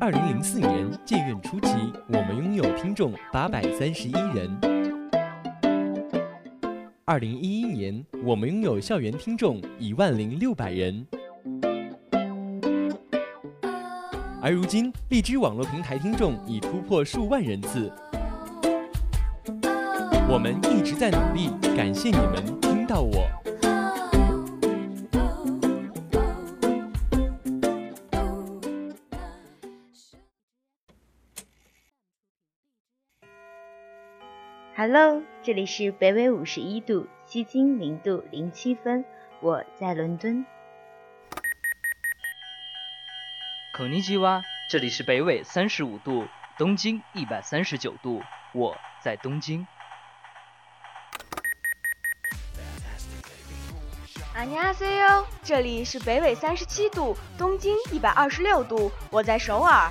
二零零四年建院初期，我们拥有听众八百三十一人。二零一一年，我们拥有校园听众一万零六百人。而如今，荔枝网络平台听众已突破数万人次。我们一直在努力，感谢你们听到我。Hello，这里是北纬五十一度，西经零度零七分，我在伦敦。孔尼基哇，这里是北纬三十五度，东经一百三十九度，我在东京。阿尼阿 C 哟，这里是北纬三十七度，东经一百二十六度，我在首尔。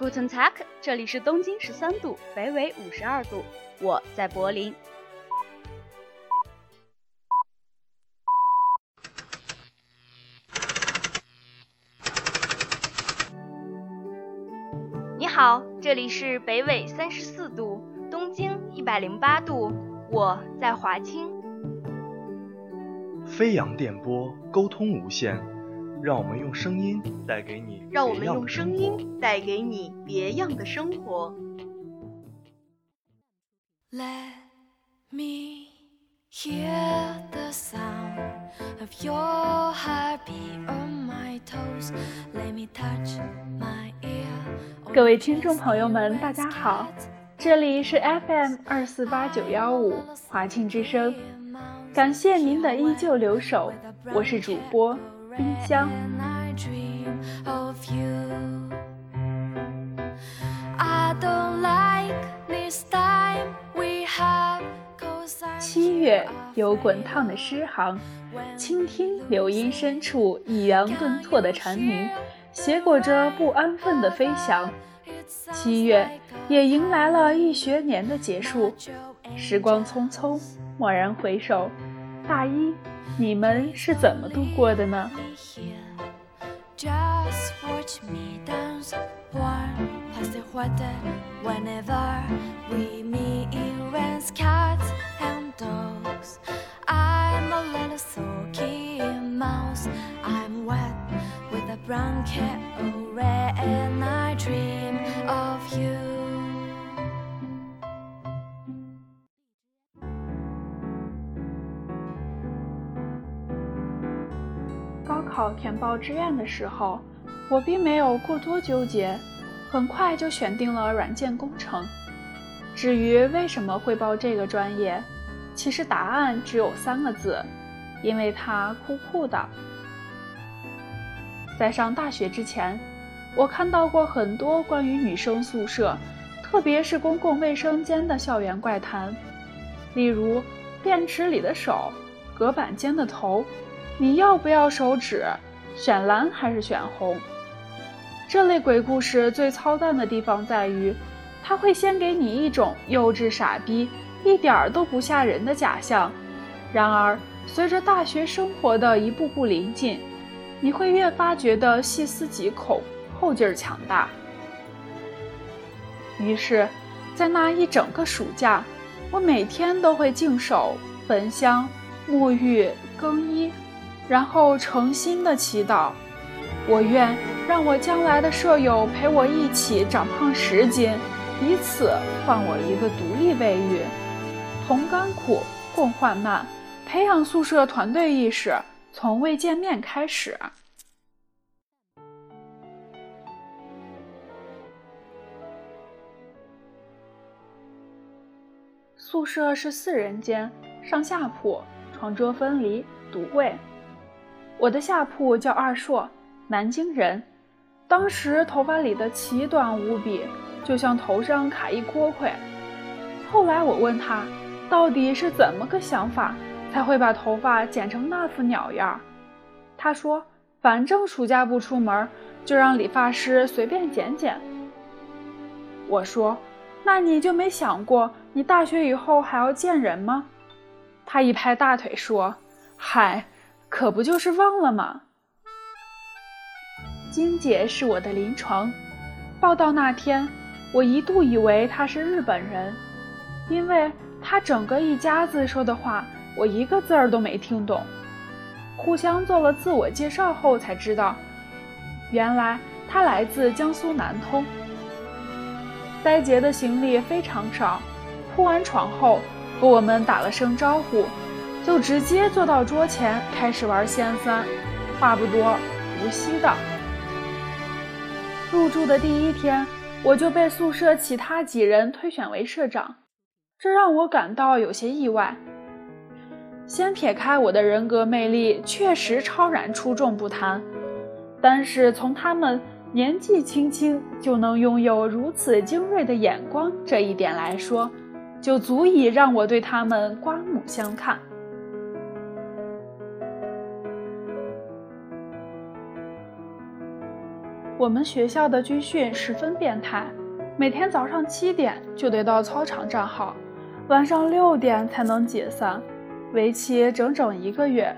Guten Tag，这里是东京十三度，北纬五十二度，我在柏林。你好，这里是北纬三十四度，东经一百零八度，我在华清。飞扬电波，沟通无限。让我们用声音带给你，让我们用声音带给你别样的生活。Let me hear the sound of your heartbeat on my toes. Let me touch my ear. 各位听众朋友们，大家好，这里是 FM 二四八九幺五华庆之声，感谢您的依旧留守，我是主播。冰箱。七月有滚烫的诗行，倾听柳荫深处抑扬顿挫的蝉鸣，携裹着不安分的飞翔。七月也迎来了一学年的结束，时光匆匆，蓦然回首，大一。你们是怎么度过的呢？考填报志愿的时候，我并没有过多纠结，很快就选定了软件工程。至于为什么会报这个专业，其实答案只有三个字：因为它酷酷的。在上大学之前，我看到过很多关于女生宿舍，特别是公共卫生间的校园怪谈，例如便池里的手，隔板间的头。你要不要手指？选蓝还是选红？这类鬼故事最操蛋的地方在于，它会先给你一种幼稚傻逼、一点儿都不吓人的假象。然而，随着大学生活的一步步临近，你会越发觉得细思极恐、后劲儿强大。于是，在那一整个暑假，我每天都会净手、焚香、沐浴、更衣。然后诚心的祈祷，我愿让我将来的舍友陪我一起长胖十斤，以此换我一个独立卫浴，同甘苦，共患难，培养宿舍团队意识，从未见面开始。宿舍是四人间，上下铺，床桌分离，独卫。我的下铺叫二硕，南京人，当时头发理得奇短无比，就像头上卡一锅盔。后来我问他，到底是怎么个想法，才会把头发剪成那副鸟样？他说，反正暑假不出门，就让理发师随便剪剪。我说，那你就没想过，你大学以后还要见人吗？他一拍大腿说，嗨。可不就是忘了吗？金姐是我的临床。报道那天，我一度以为她是日本人，因为她整个一家子说的话，我一个字儿都没听懂。互相做了自我介绍后，才知道，原来她来自江苏南通。呆杰的行李非常少，铺完床后和我们打了声招呼，就直接坐到桌前开始玩仙三，话不多，无锡的。入住的第一天，我就被宿舍其他几人推选为社长，这让我感到有些意外。先撇开我的人格魅力确实超然出众不谈，但是从他们。年纪轻轻就能拥有如此精锐的眼光，这一点来说，就足以让我对他们刮目相看。我们学校的军训十分变态，每天早上七点就得到操场站好，晚上六点才能解散，为期整整一个月。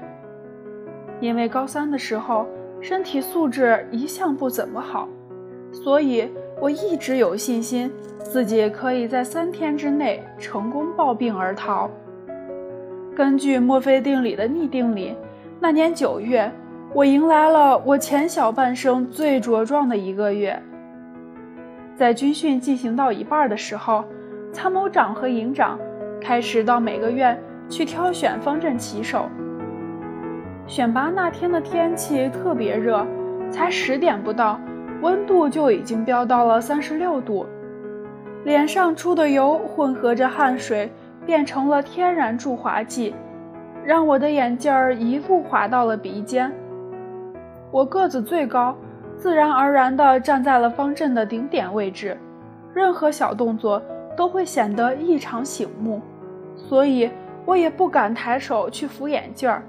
因为高三的时候。身体素质一向不怎么好，所以我一直有信心自己可以在三天之内成功抱病而逃。根据墨菲定理的逆定理，那年九月，我迎来了我前小半生最茁壮的一个月。在军训进行到一半的时候，参谋长和营长开始到每个院去挑选方阵旗手。选拔那天的天气特别热，才十点不到，温度就已经飙到了三十六度，脸上出的油混合着汗水，变成了天然助滑剂，让我的眼镜儿一路滑到了鼻尖。我个子最高，自然而然地站在了方阵的顶点位置，任何小动作都会显得异常醒目，所以我也不敢抬手去扶眼镜儿。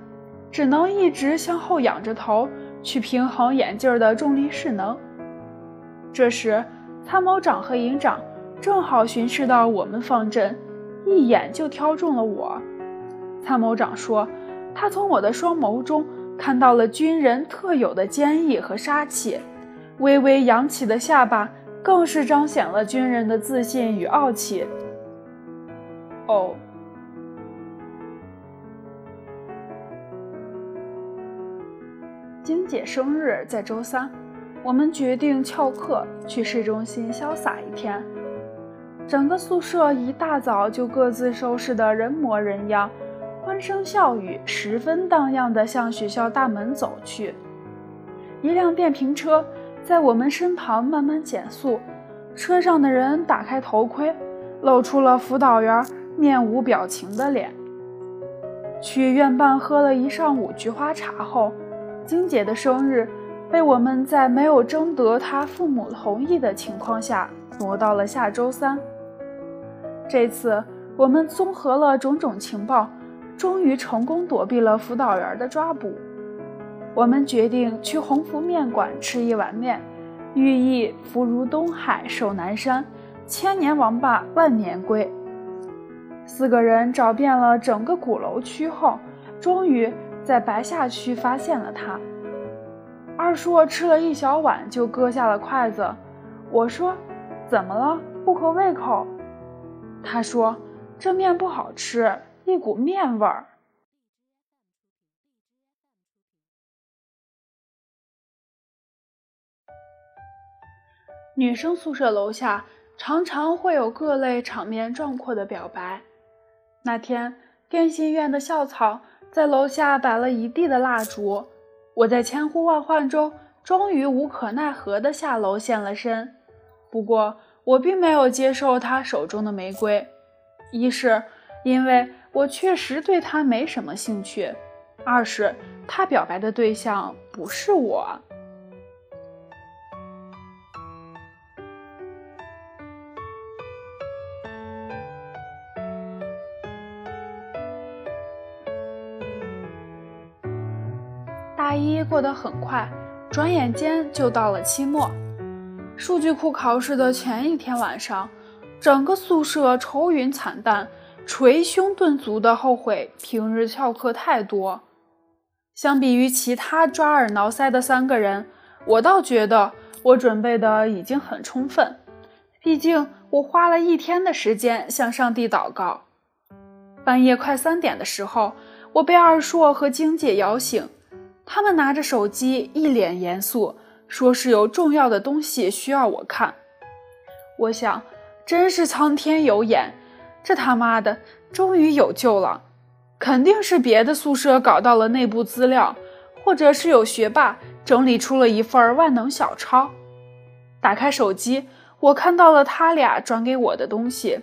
只能一直向后仰着头去平衡眼镜儿的重力势能。这时，参谋长和营长正好巡视到我们方阵，一眼就挑中了我。参谋长说，他从我的双眸中看到了军人特有的坚毅和杀气，微微扬起的下巴更是彰显了军人的自信与傲气。哦。金姐生日在周三，我们决定翘课去市中心潇洒一天。整个宿舍一大早就各自收拾得人模人样，欢声笑语，十分荡漾地向学校大门走去。一辆电瓶车在我们身旁慢慢减速，车上的人打开头盔，露出了辅导员面无表情的脸。去院办喝了一上午菊花茶后。金姐的生日被我们在没有征得她父母同意的情况下挪到了下周三。这次我们综合了种种情报，终于成功躲避了辅导员的抓捕。我们决定去鸿福面馆吃一碗面，寓意福如东海，寿南山，千年王霸万年归。四个人找遍了整个鼓楼区后，终于。在白下区发现了他。二硕吃了一小碗就搁下了筷子。我说：“怎么了？不合胃口？”他说：“这面不好吃，一股面味儿。”女生宿舍楼下常常会有各类场面壮阔的表白。那天，电信院的校草。在楼下摆了一地的蜡烛，我在千呼万唤中，终于无可奈何地下楼现了身。不过，我并没有接受他手中的玫瑰，一是因为我确实对他没什么兴趣，二是他表白的对象不是我。大一过得很快，转眼间就到了期末。数据库考试的前一天晚上，整个宿舍愁云惨淡，捶胸顿足的后悔平日翘课太多。相比于其他抓耳挠腮的三个人，我倒觉得我准备的已经很充分，毕竟我花了一天的时间向上帝祷告。半夜快三点的时候，我被二硕和晶姐摇醒，他们拿着手机，一脸严肃，说是有重要的东西需要我看。我想，真是苍天有眼，这他妈的终于有救了，肯定是别的宿舍搞到了内部资料，或者是有学霸。整理出了一份万能小抄，打开手机，我看到了他俩转给我的东西，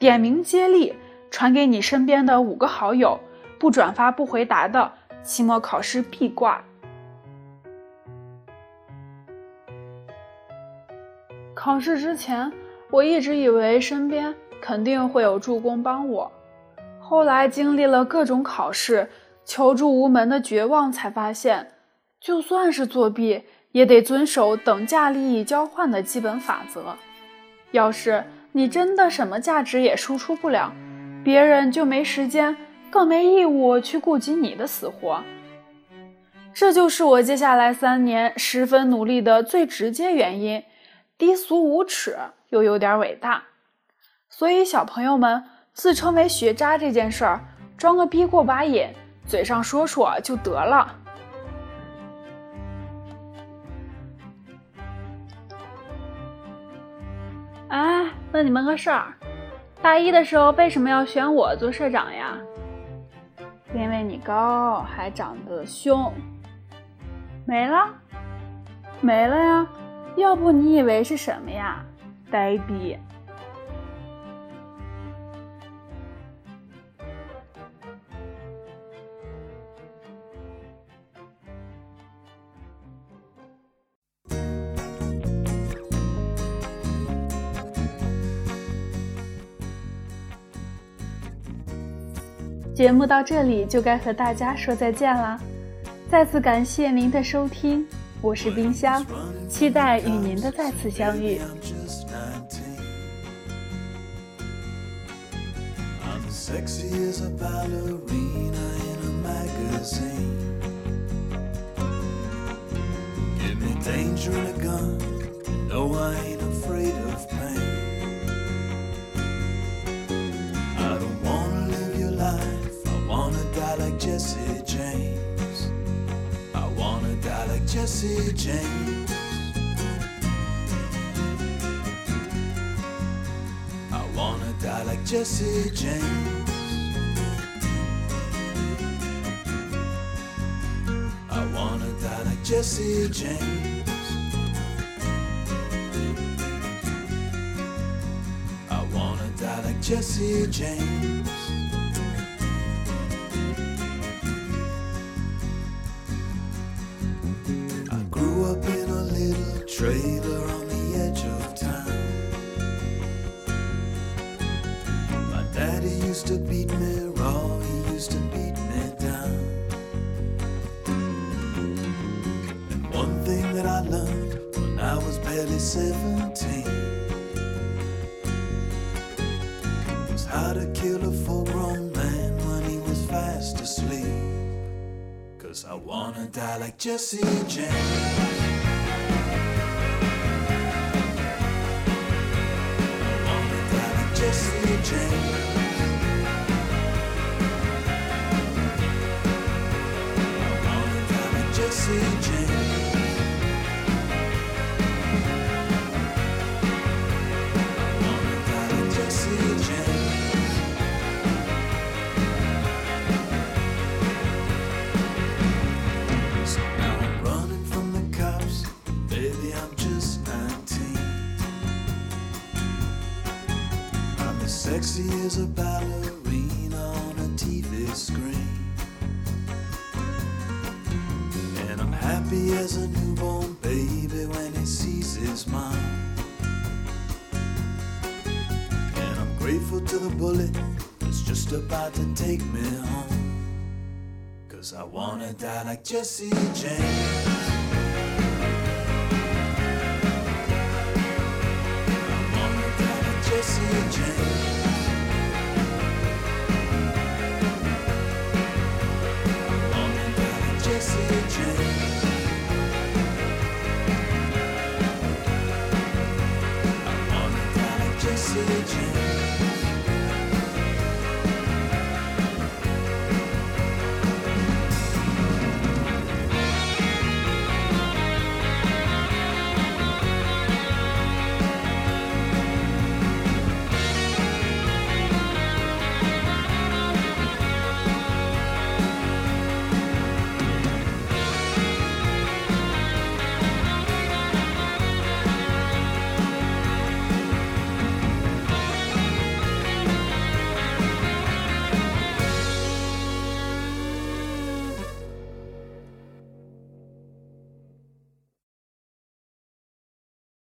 点名接力，传给你身边的五个好友，不转发不回答的，期末考试必挂。考试之前，我一直以为身边肯定会有助攻帮我，后来经历了各种考试，求助无门的绝望，才发现。就算是作弊，也得遵守等价利益交换的基本法则。要是你真的什么价值也输出不了，别人就没时间，更没义务去顾及你的死活。这就是我接下来三年十分努力的最直接原因，低俗无耻又有点伟大。所以小朋友们自称为学渣这件事儿，装个逼过把瘾，嘴上说说就得了。哎，问你们个事儿，大一的时候为什么要选我做社长呀？因为你高，还长得凶。没了？没了呀？要不你以为是什么呀？呆逼！节目到这里就该和大家说再见了，再次感谢您的收听，我是冰箱，期待与您的再次相遇。Jesse Jesse James. I wanna die like Jesse James. I wanna die like Jesse James. I wanna die like Jesse James. Used to beat me raw, he used to beat me down. And one thing that I learned when I was barely 17 was how to kill a full grown man when he was fast asleep. Cause I wanna die like Jesse James I wanna die like Jesse James. Sexy as a ballerina on a TV screen. And I'm happy as a newborn baby when he sees his mom. And I'm grateful to the bullet that's just about to take me home. Cause I wanna die like Jesse James.